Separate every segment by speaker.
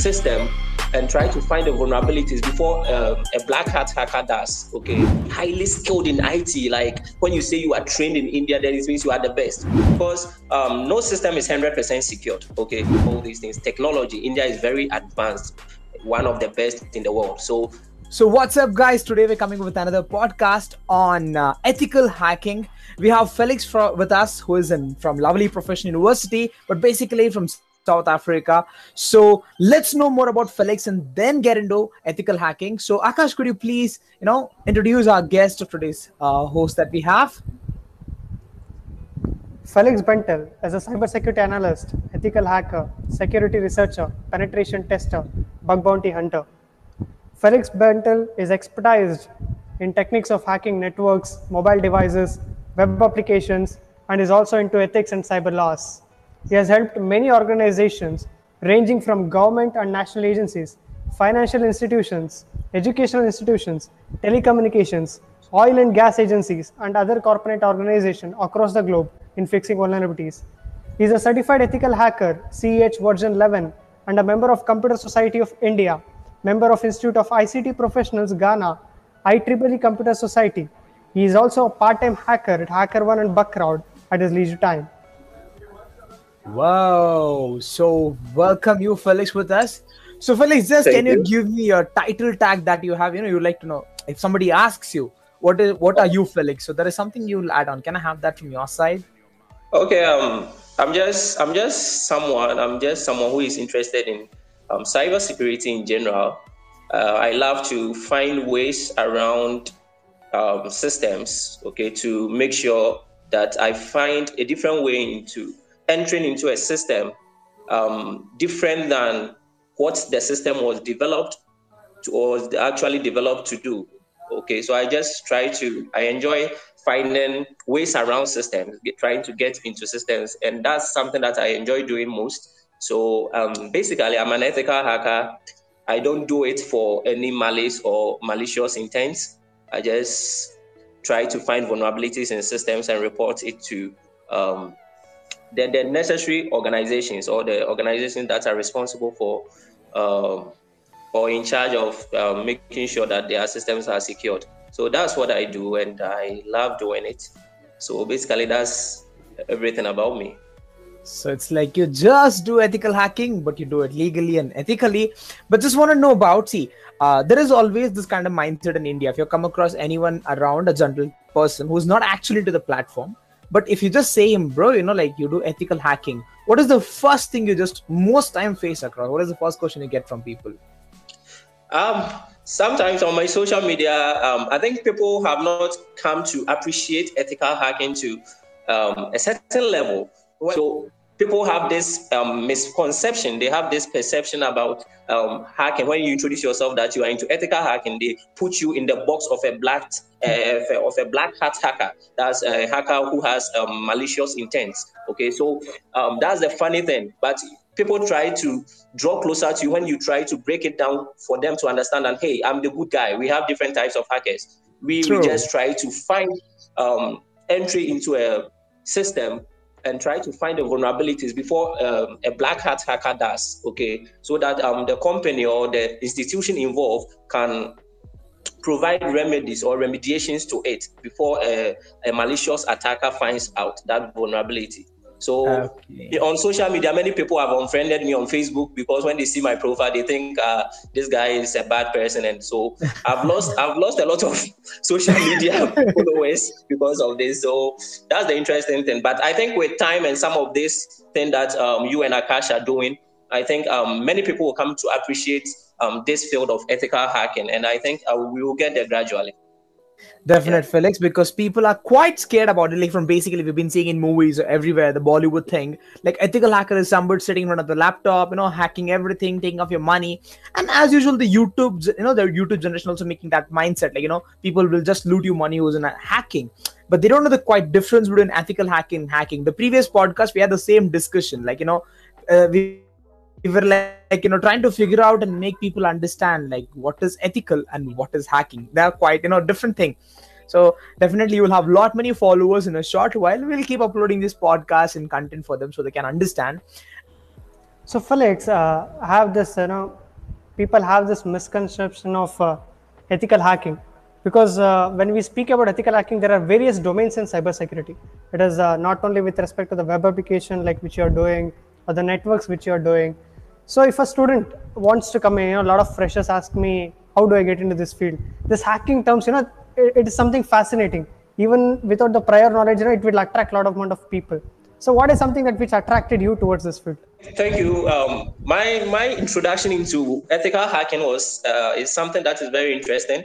Speaker 1: system and try to find the vulnerabilities before um, a black hat hacker does. Okay, highly skilled in IT. Like when you say you are trained in India, then it means you are the best. Because um, no system is hundred percent secured. Okay, all these things. Technology, India is very advanced, one of the best in the world. So.
Speaker 2: So what's up, guys? Today we're coming with another podcast on uh, ethical hacking. We have Felix for, with us, who is in, from Lovely Professional University, but basically from South Africa. So let's know more about Felix and then get into ethical hacking. So Akash, could you please, you know, introduce our guest of today's uh, host that we have?
Speaker 3: Felix Bentil is a cybersecurity analyst, ethical hacker, security researcher, penetration tester, bug bounty hunter. Felix Bentil is expertised in techniques of hacking networks, mobile devices, web applications, and is also into ethics and cyber laws. He has helped many organizations ranging from government and national agencies, financial institutions, educational institutions, telecommunications, oil and gas agencies, and other corporate organizations across the globe in fixing vulnerabilities. He is a certified ethical hacker, CEH version 11, and a member of Computer Society of India, member of Institute of ICT Professionals Ghana, IEEE Computer Society. He is also a part-time hacker at HackerOne and Bugcrowd at his leisure time.
Speaker 2: Wow. So welcome you, Felix, with us. So Felix, just Thank can you, you give me your title tag that you have? You know, you like to know if somebody asks you what is what are you, Felix? So there is something you'll add on. Can I have that from your side?
Speaker 1: Okay. Um, I'm just I'm just someone. I'm just someone who is interested in um, cybersecurity in general. Uh, I love to find ways around um, systems. Okay, to make sure that I find a different way into entering into a system um, different than what the system was developed to, or actually developed to do. Okay, so I just try to, I enjoy finding ways around systems, get, trying to get into systems, and that's something that I enjoy doing most. So um, basically, I'm an ethical hacker. I don't do it for any malice or malicious intent. I just try to find vulnerabilities in systems and report it to um, the, the necessary organizations or the organizations that are responsible for um, or in charge of um, making sure that their systems are secured. So that's what I do, and I love doing it. So basically, that's everything about me.
Speaker 2: So it's like you just do ethical hacking, but you do it legally and ethically. But just want to know about see, uh, there is always this kind of mindset in India. If you come across anyone around a general person who's not actually to the platform, but if you just say him, bro, you know, like you do ethical hacking, what is the first thing you just most time face across? What is the first question you get from people?
Speaker 1: Um, sometimes on my social media, um, I think people have not come to appreciate ethical hacking to um, a certain level. So people have this um, misconception. They have this perception about um, hacking. When you introduce yourself that you are into ethical hacking, they put you in the box of a black uh, of a black hat hacker. That's a hacker who has um, malicious intent. Okay, so um, that's the funny thing. But people try to draw closer to you when you try to break it down for them to understand. And hey, I'm the good guy. We have different types of hackers. We, we just try to find um, entry into a system and try to find the vulnerabilities before um, a black hat hacker does, okay? So that um, the company or the institution involved can provide remedies or remediations to it before a, a malicious attacker finds out that vulnerability. So okay. on social media, many people have unfriended me on Facebook because when they see my profile, they think uh, this guy is a bad person, and so I've lost I've lost a lot of social media followers because of this. So that's the interesting thing. But I think with time and some of this thing that um, you and Akash are doing, I think um, many people will come to appreciate um, this field of ethical hacking, and I think uh, we will get there gradually.
Speaker 2: Definite, yeah. Felix, because people are quite scared about it. Like from basically, we've been seeing in movies or everywhere, the Bollywood thing. Like ethical hacker is somebody sitting in front of the laptop, you know, hacking everything, taking off your money. And as usual, the YouTube, you know, the YouTube generation also making that mindset. Like you know, people will just loot you money using hacking, but they don't know the quite difference between ethical hacking and hacking. The previous podcast, we had the same discussion. Like you know, uh, we we were like, like, you know trying to figure out and make people understand like what is ethical and what is hacking. They're quite you know different thing. So definitely you will have a lot many followers in a short while. We'll keep uploading this podcast and content for them so they can understand.
Speaker 3: So Felix, uh, have this, you know, people have this misconception of uh, ethical hacking. Because uh, when we speak about ethical hacking, there are various domains in cybersecurity. It is uh, not only with respect to the web application like which you are doing or the networks which you are doing. So if a student wants to come in, you know, a lot of freshers ask me, how do I get into this field? This hacking terms, you know, it, it is something fascinating. Even without the prior knowledge, you know, it will attract a lot of amount of people. So, what is something that which attracted you towards this field?
Speaker 1: Thank you. Um, my my introduction into ethical hacking was uh, is something that is very interesting.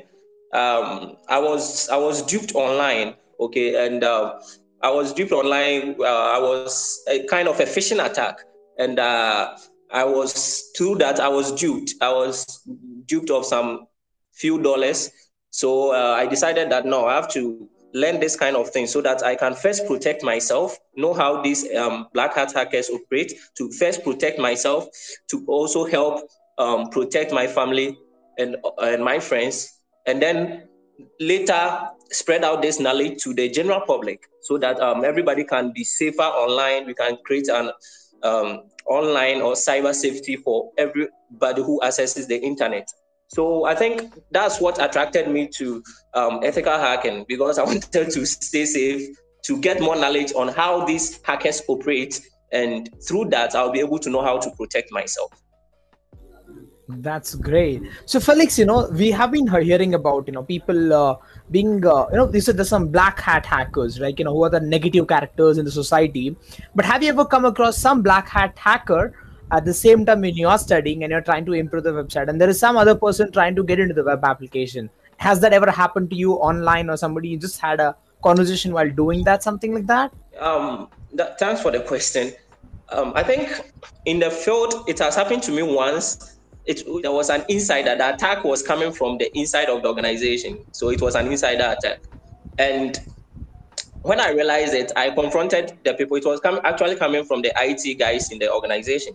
Speaker 1: Um, I was I was duped online, okay, and uh, I was duped online. Uh, I was a kind of a phishing attack, and uh, I was through that I was duped. I was duped of some few dollars. So uh, I decided that no, I have to learn this kind of thing so that I can first protect myself, know how these um, black hat hackers operate, to first protect myself, to also help um, protect my family and, and my friends, and then later spread out this knowledge to the general public so that um, everybody can be safer online. We can create an um, online or cyber safety for everybody who accesses the internet. So I think that's what attracted me to um, ethical hacking because I wanted to stay safe, to get more knowledge on how these hackers operate, and through that I'll be able to know how to protect myself.
Speaker 2: That's great. So Felix, you know, we have been hearing about you know people uh, being uh, you know these are there's some black hat hackers, right? You know, who are the negative characters in the society. But have you ever come across some black hat hacker at the same time when you are studying and you're trying to improve the website and there is some other person trying to get into the web application has that ever happened to you online or somebody you just had a conversation while doing that something like that
Speaker 1: um thanks for the question um, i think in the field it has happened to me once it, there was an insider the attack was coming from the inside of the organization so it was an insider attack and when I realized it, I confronted the people. It was com- actually coming from the IT guys in the organization.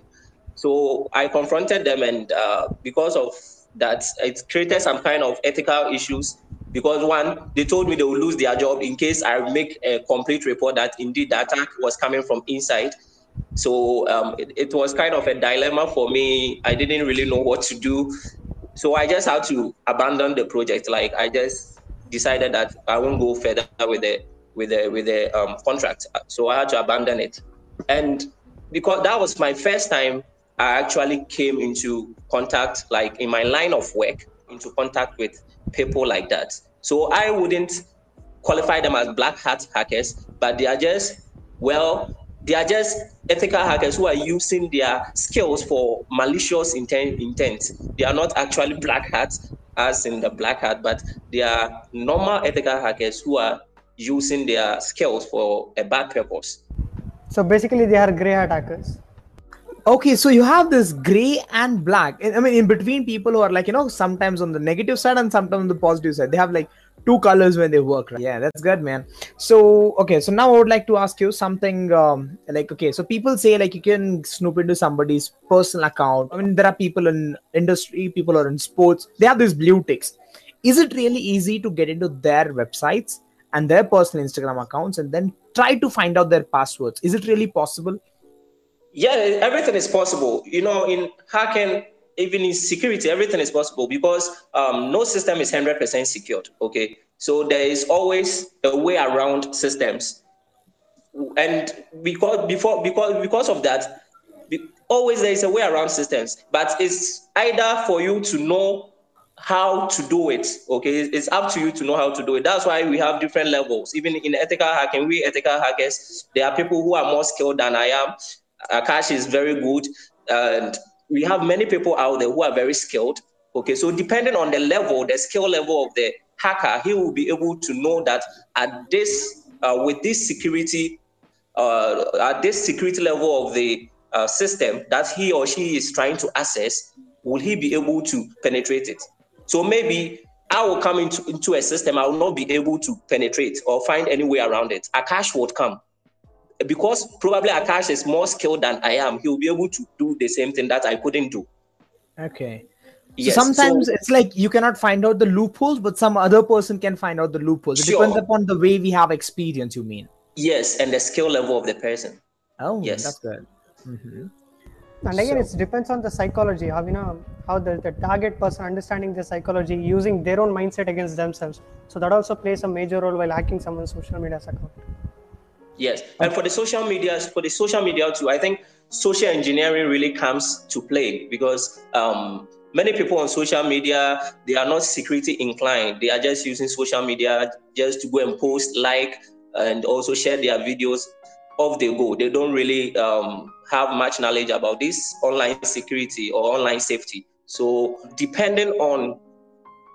Speaker 1: So I confronted them, and uh, because of that, it created some kind of ethical issues. Because one, they told me they would lose their job in case I make a complete report that indeed the attack was coming from inside. So um, it, it was kind of a dilemma for me. I didn't really know what to do. So I just had to abandon the project. Like I just decided that I won't go further with the with the with the um, contract. So I had to abandon it. And because that was my first time I actually came into contact, like in my line of work, into contact with people like that. So I wouldn't qualify them as black hat hackers, but they are just, well, they are just ethical hackers who are using their skills for malicious intent. intent. They are not actually black hats, as in the black hat, but they are normal ethical hackers who are using their skills for a bad purpose.
Speaker 3: So basically, they are gray hat hackers
Speaker 2: okay so you have this gray and black i mean in between people who are like you know sometimes on the negative side and sometimes on the positive side they have like two colors when they work right? yeah that's good man. So okay so now i would like to ask you something um, like okay so people say like you can snoop into somebody's personal account. I mean there are people in industry people are in sports they have these blue ticks. Is it really easy to get into their websites and their personal instagram accounts and then try to find out their passwords? Is it really possible?
Speaker 1: Yeah, everything is possible. You know, in hacking, even in security, everything is possible because um, no system is 100% secured. Okay. So there is always a way around systems. And because before because because of that, always there is a way around systems. But it's either for you to know how to do it. Okay, it's up to you to know how to do it. That's why we have different levels. Even in ethical hacking, we ethical hackers, there are people who are more skilled than I am. Akash is very good, and we have many people out there who are very skilled. Okay, so depending on the level, the skill level of the hacker, he will be able to know that at this, uh, with this security, uh, at this security level of the uh, system that he or she is trying to access, will he be able to penetrate it? So maybe I will come into, into a system, I will not be able to penetrate or find any way around it. Akash would come because probably Akash is more skilled than I am, he'll be able to do the same thing that I couldn't do.
Speaker 2: Okay. Yes. So sometimes so, it's like you cannot find out the loopholes, but some other person can find out the loopholes. It sure. depends upon the way we have experience, you mean?
Speaker 1: Yes, and the skill level of the person.
Speaker 2: Oh, yes. That's good. Mm-hmm.
Speaker 3: And again, so, it depends on the psychology. How you know how the, the target person understanding the psychology, using their own mindset against themselves. So that also plays a major role while hacking someone's social media account.
Speaker 1: Yes, and for the social media, for the social media too, I think social engineering really comes to play because um, many people on social media they are not security inclined. They are just using social media just to go and post, like, and also share their videos off they go. They don't really um, have much knowledge about this online security or online safety. So, depending on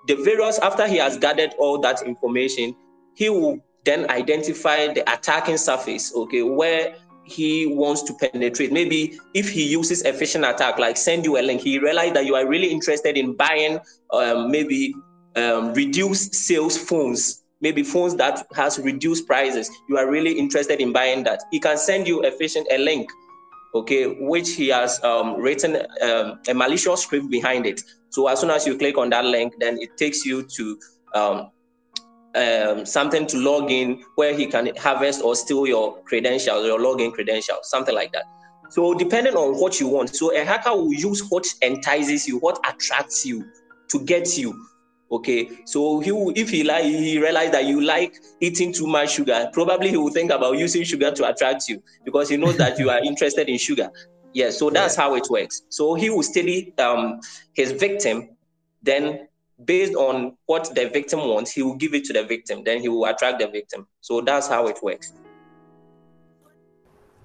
Speaker 1: the various, after he has gathered all that information, he will then identify the attacking surface, okay, where he wants to penetrate. Maybe if he uses a phishing attack, like send you a link, he realized that you are really interested in buying um, maybe um, reduced sales phones maybe phones that has reduced prices. You are really interested in buying that. He can send you a phishing a link okay which he has um, written um, a malicious script behind it. So as soon as you click on that link then it takes you to um, um something to log in where he can harvest or steal your credentials your login credentials something like that so depending on what you want so a hacker will use what entices you what attracts you to get you Okay, so he will, if he like he realize that you like eating too much sugar, probably he will think about using sugar to attract you because he knows that you are interested in sugar. Yes, yeah, so that's yeah. how it works. So he will study um, his victim, then based on what the victim wants, he will give it to the victim. Then he will attract the victim. So that's how it works.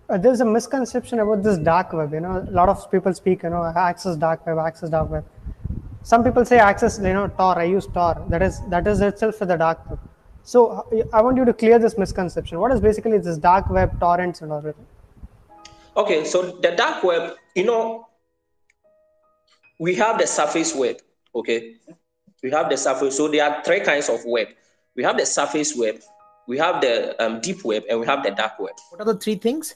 Speaker 3: Uh, there's a misconception about this dark web. You know, a lot of people speak, you know, access dark web, access dark web some people say access you know tor i use tor that is that is itself for the dark web so i want you to clear this misconception what is basically this dark web torrents and everything
Speaker 1: okay so the dark web you know we have the surface web okay we have the surface. So there are three kinds of web. We have the surface web we have the um, deep web and we have the dark web.
Speaker 2: What are the three things?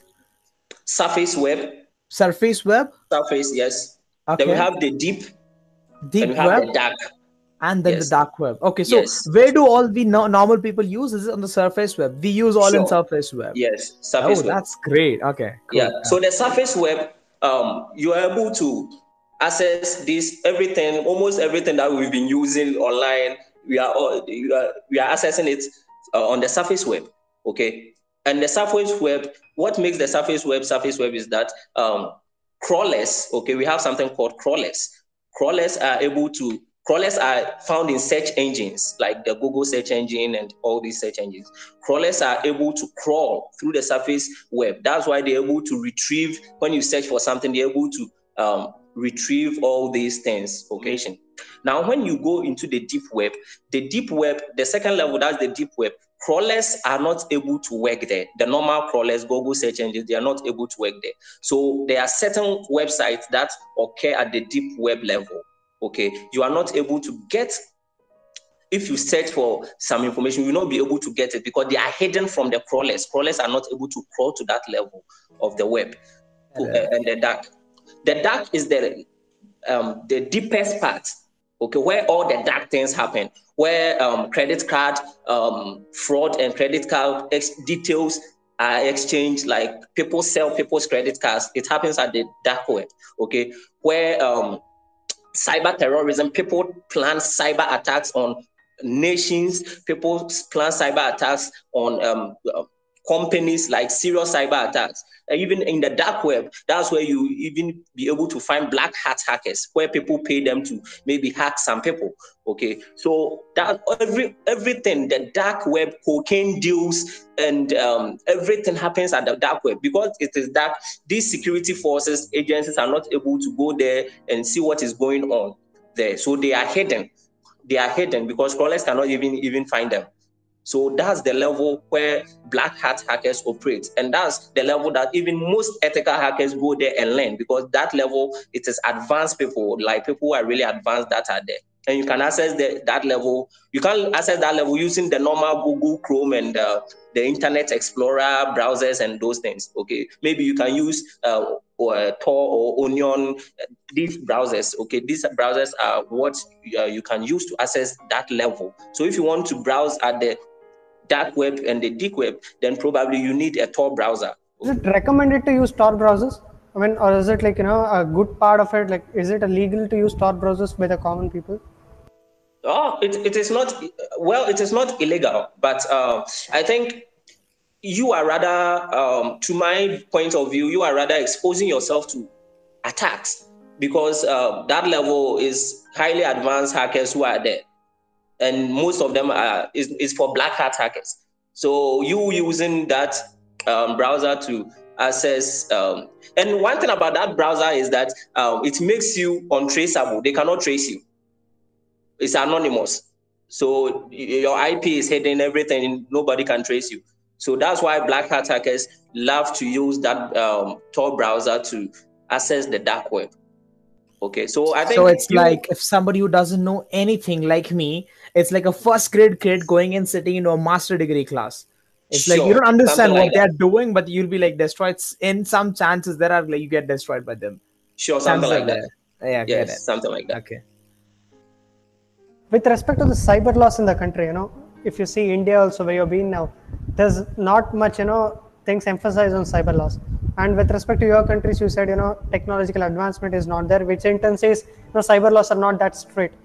Speaker 1: Surface web.
Speaker 2: Surface web?
Speaker 1: Surface yes. Okay. then we have the deep.
Speaker 2: Deep web?
Speaker 1: dark.
Speaker 2: And then yes. the dark web. Okay so yes. where do all the no- normal people use? Is it on the surface web? We use all in surface web.
Speaker 1: yes surface
Speaker 2: oh web. that's great. Okay
Speaker 1: cool. yeah. So the surface web um you are able to access this everything almost everything that we've been using online we are all we are, we are accessing it uh, on the surface web okay? And the surface web what makes the surface web surface web is that um crawlers okay we have something called crawlers. Crawlers are able to crawlers are found in search engines like the google search engine and all these search engines. Crawlers are able to crawl through the surface web. That's why they're able to retrieve when you search for something they're able to um, retrieve all these things location mm. now when you go into the deep web the deep web the second level that's the deep web crawlers are not able to work there. The normal crawlers, Google search engines, they are not able to work there. So there are certain websites that occur at the deep web level. Okay, you are not able to get. If you search for some information, you will not be able to get it because they are hidden from the crawlers. Crawlers are not able to crawl to that level of the web and the dark. The dark is the um, the deepest part okay, where all the dark things happen, where um, credit card um, fraud and credit card ex- details are exchanged, like people sell people's credit cards. It happens at the dark web, okay, where um, cyber terrorism, people plan cyber attacks on nations, people plan cyber attacks on um, companies like serious cyber attacks. even in the dark web, that's where you even be able to find black hat hackers, where people pay them to maybe hack some people. Okay, so that every everything, the dark web, cocaine deals, and um, everything happens at the dark web because it is dark. These security forces, agencies are not able to go there and see what is going on there, so they are hidden. They are hidden because crawlers cannot even even find them. So that's the level where black hat hackers operate. And that's the level that even most ethical hackers go there and learn because that level, it is advanced people, like people who are really advanced that are there. And you can access the, that level. You can access that level using the normal Google Chrome and uh, the Internet Explorer browsers and those things. Okay, maybe you can use uh, or uh, Tor or Onion, these browsers. Okay, these browsers are what uh, you can use to access that level. So if you want to browse at the dark web and the deep web, then probably you need a Tor browser.
Speaker 3: Is it recommended to use Tor browsers? I mean, or is it like you know a good part of it? Like, is it illegal to use Tor browsers by the common people?
Speaker 1: Oh, it, it is not. Well, it is not illegal, but uh, I think you are rather, um, to my point of view, you are rather exposing yourself to attacks because uh, that level is highly advanced hackers who are there, and most of them are is, is for black hat hackers. So you using that um, browser to access, um, and one thing about that browser is that um, it makes you untraceable. They cannot trace you. It's anonymous. So your IP is hidden, everything, nobody can trace you. So that's why black hat hackers love to use that um, Tor browser to access the dark web. Okay, so I think
Speaker 2: so. It's you, like if somebody who doesn't know anything like me, it's like a first grade kid going and sitting into a master degree class. It's sure, like you don't understand what like they're doing, but you'll be like destroyed. In some chances, there are like you get destroyed by them.
Speaker 1: Sure, something like, like that.
Speaker 2: that. Yeah,
Speaker 1: yes, something like that.
Speaker 2: Okay.
Speaker 3: With respect to the cyber laws in the country, you know, if you see India also where you've been now, there's not much, you know, things emphasized on cyber laws. And with respect to your countries, you said, you know, technological advancement is not there, which in turn says, you know, cyber laws are not that strict.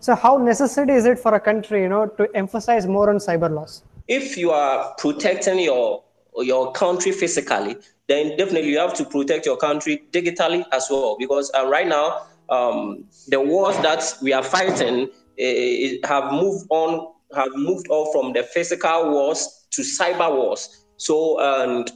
Speaker 3: So how necessary is it for a country, you know, to emphasize more on cyber laws?
Speaker 1: If you are protecting your your country physically, then definitely you have to protect your country digitally as well. Because uh, right now, um, the wars that we are fighting uh, have moved on, have moved off from the physical wars to cyber wars. So, and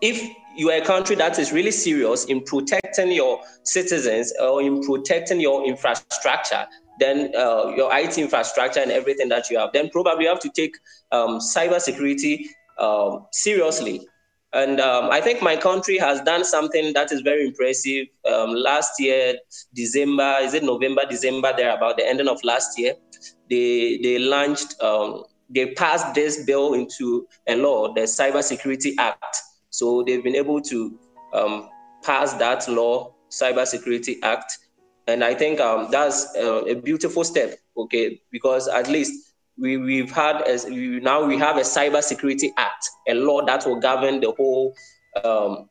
Speaker 1: if you are a country that is really serious in protecting your citizens or in protecting your infrastructure, then uh, your IT infrastructure and everything that you have, then probably you have to take um, cybersecurity um, seriously. And um, I think my country has done something that is very impressive. Um, last year, December, is it November, December, there about the ending of last year, they they launched, um, they passed this bill into a law, the Cybersecurity Act. So they've been able to um, pass that law, Cybersecurity Act, and I think um, that's uh, a beautiful step. Okay, because at least we, we've had as we, now we have a cyber security act, a law that will govern the whole um,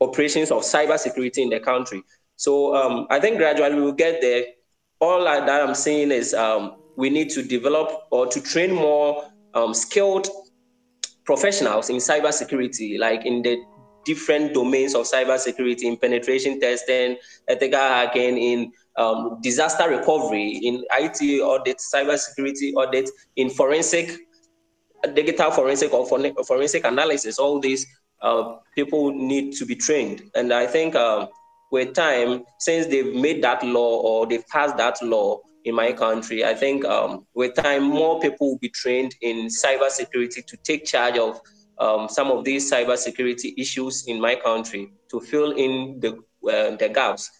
Speaker 1: operations of cyber security in the country. So um, I think gradually we'll get there. All that I'm saying is um, we need to develop or to train more um, skilled professionals in cybersecurity, like in the different domains of cybersecurity, in penetration testing, ethical hacking, in um, disaster recovery, in IT audit, cybersecurity audit, in forensic, digital forensic or forensic analysis. All these uh, people need to be trained. And I think uh, with time, since they've made that law or they've passed that law in my country, I think um, with time, more people will be trained in cybersecurity to take charge of um, some of these cybersecurity issues in my country to fill in the, uh, the gaps.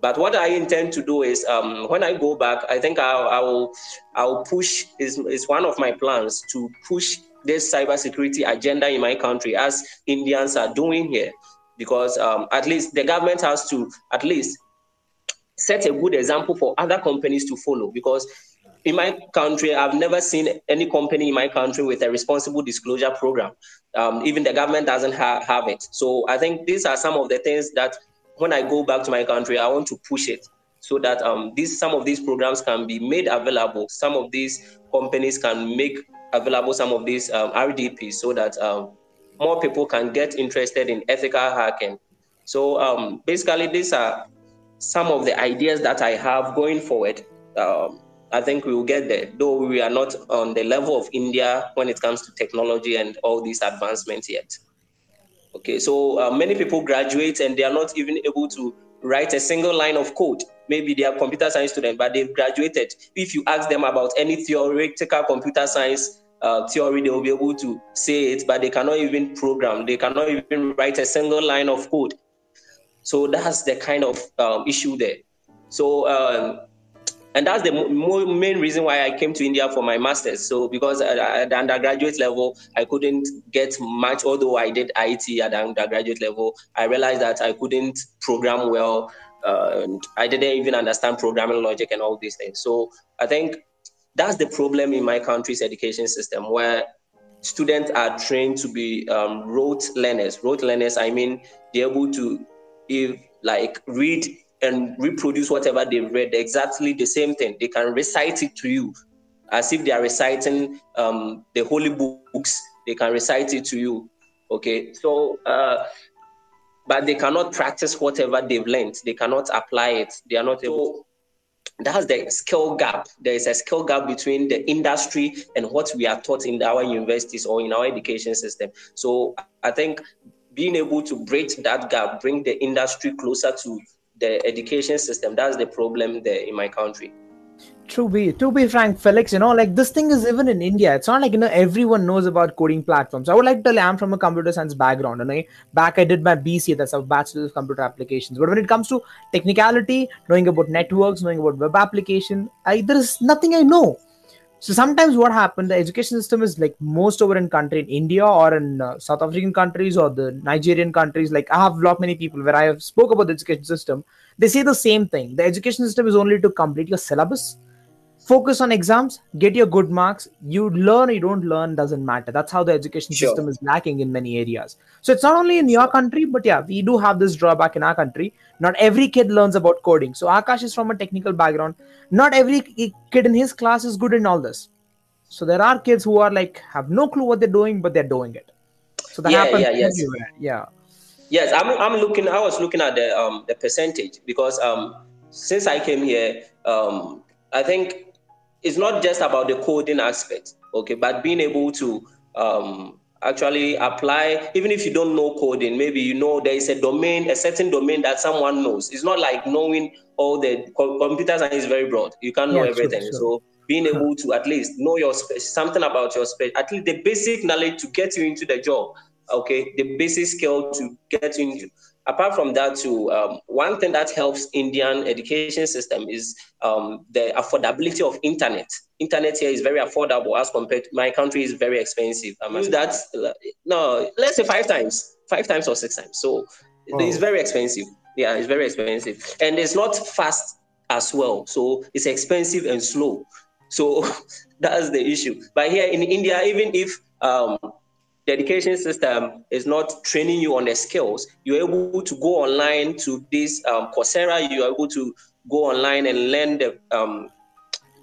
Speaker 1: But what I intend to do is, um, when I go back, I think I'll, I'll, I'll push, is, is one of my plans to push this cybersecurity agenda in my country as Indians are doing here. Because um, at least the government has to at least set a good example for other companies to follow. Because in my country, I've never seen any company in my country with a responsible disclosure program. Um, even the government doesn't ha- have it. So I think these are some of the things that when I go back to my country, I want to push it so that um, these some of these programs can be made available. Some of these companies can make available some of these um, RDPs so that um, more people can get interested in ethical hacking. So um, basically, these are some of the ideas that I have going forward. Um, I think we will get there, though we are not on the level of India when it comes to technology and all these advancements yet. Okay, so uh, many people graduate and they are not even able to write a single line of code. Maybe they are computer science students, but they've graduated. If you ask them about any theoretical computer science uh, theory, they will be able to say it, but they cannot even program. They cannot even write a single line of code. So that's the kind of um, issue there. So um, and that's the main reason why I came to India for my master's. So because at the undergraduate level, I couldn't get much, although I did IT at the undergraduate level, I realized that I couldn't program well. Uh, I didn't even understand programming logic and all these things. So I think that's the problem in my country's education system, where students are trained to be um, rote learners. Rote learners, I mean, they're able to if like read and reproduce whatever they've read exactly the same thing. They can recite it to you as if they are reciting um, the holy books. They can recite it to you. Okay, so uh, but they cannot practice whatever they've learned. They cannot apply it. They are not able. That's the skill gap. There is a skill gap between the industry and what we are taught in our universities or in our education system. So I think being able to bridge that gap, bring the industry closer to the education system. That's the problem there in my country.
Speaker 2: To be to be frank, Felix, you know, like this thing is even in India. It's not like you know everyone knows about coding platforms. I would like to tell I'm from a computer science background, and I back I did my BC, that's a bachelor of computer applications. But when it comes to technicality, knowing about networks, knowing about web application, I there is nothing I know so sometimes what happened the education system is like most over in country in india or in uh, south african countries or the nigerian countries like i have lot many people where i have spoke about the education system. They say the same thing. The education system is only to complete your syllabus focus on exams get your good marks. You learn you don't learn doesn't matter. That's how the education sure. system is lacking in many areas. So it's not only in your country but yeah we do have this drawback in our country. Not every kid learns about coding. So akash is from a technical background. Not every kid in his class is good in all this. So there are kids who are like have no clue what they're doing but they're doing it. So that
Speaker 1: yeah,
Speaker 2: happens
Speaker 1: yeah, yes.
Speaker 2: everywhere. Yeah.
Speaker 1: Yes i'm, I'm looking i was looking at the um the percentage because um since i came here um i think it's not just about the coding aspect, okay, but being able to um, actually apply, even if you don't know coding, maybe you know there is a domain, a certain domain that someone knows. It's not like knowing all the computer science is very broad. You can't know yeah, everything. Sure, sure. So being able to at least know your something about your space, at least the basic knowledge to get you into the job. Okay, the basic skill to get into. Apart from that too um, one thing that helps indian education system is um, the affordability of internet. Internet here is very affordable as compared to my country is very expensive. I mean that no let's say five times five times or six times. So oh. it's very expensive. Yeah it's very expensive. And it's not fast as well. So it's expensive and slow. So that's the issue. But here in india even if um, the education system is not training you on the skills, you're able to go online to this um, Coursera, you're able to go online and learn the um,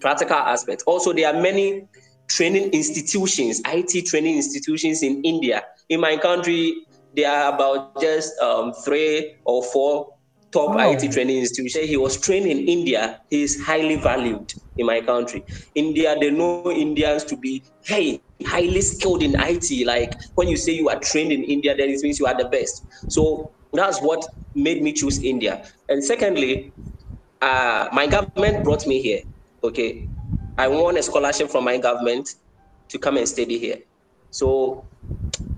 Speaker 1: practical aspects. Also, there are many training institutions, IT training institutions in India. In my country, there are about just um, three or four top oh. IT training institution. He was trained in India. He is highly valued in my country. India, they know Indians to be, hey, highly skilled in IT. Like when you say you are trained in India, then it means you are the best. So that's what made me choose India. And secondly, uh, my government brought me here. Okay, I won a scholarship from my government to come and study here. So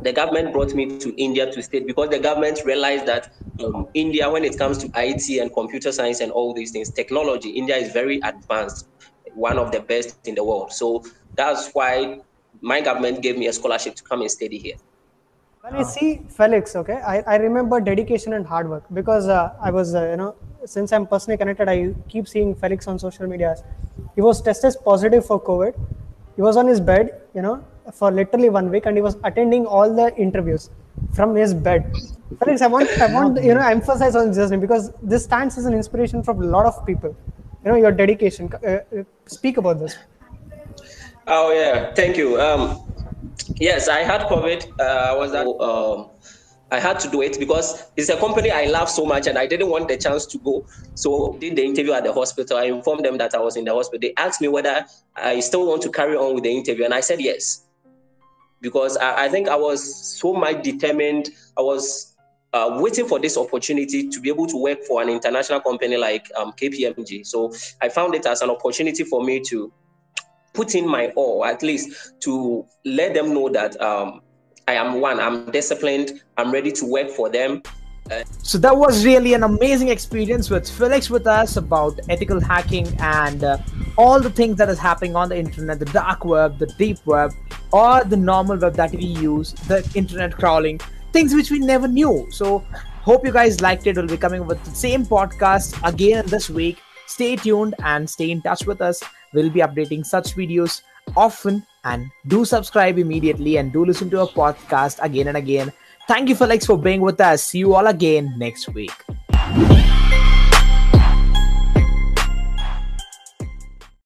Speaker 1: the government brought me to India to study because the government realized that um, India, when it comes to IT and computer science and all these things, technology, India is very advanced, one of the best in the world. So that's why my government gave me a scholarship to come and study here.
Speaker 3: When I see Felix, okay, I, I remember dedication and hard work because uh, I was, uh, you know, since I'm personally connected, I keep seeing Felix on social media. He was tested positive for COVID. He was on his bed, you know, for literally one week, and he was attending all the interviews from his bed. Felix, I want, I want, you know, emphasize on this because this stands as an inspiration for a lot of people. You know, your dedication. Uh, uh speak about this.
Speaker 1: Oh yeah, thank you. Um, yes, I had COVID. Uh, I was um, I had to do it because it's a company I love so much, and I didn't want the chance to go. So did the interview at the hospital. I informed them that I was in the hospital. They asked me whether I still want to carry on with the interview, and I said yes, because I, I think I was so much determined. I was uh, waiting for this opportunity to be able to work for an international company like um, KPMG. So I found it as an opportunity for me to put in my all, at least to let them know that um, I am one, I'm disciplined, I'm ready to work for them.
Speaker 2: So that was really an amazing experience with Felix with us about ethical hacking and uh, all the things that is happening on the internet, the dark web, the deep web, or the normal web that we use, the internet crawling, things which we never knew. So hope you guys liked it. We'll be coming with the same podcast again this week. Stay tuned and stay in touch with us. We'll be updating such videos often and do subscribe immediately and do listen to our podcast again and again. Thank you, Felix, for being with us. See you all again next week.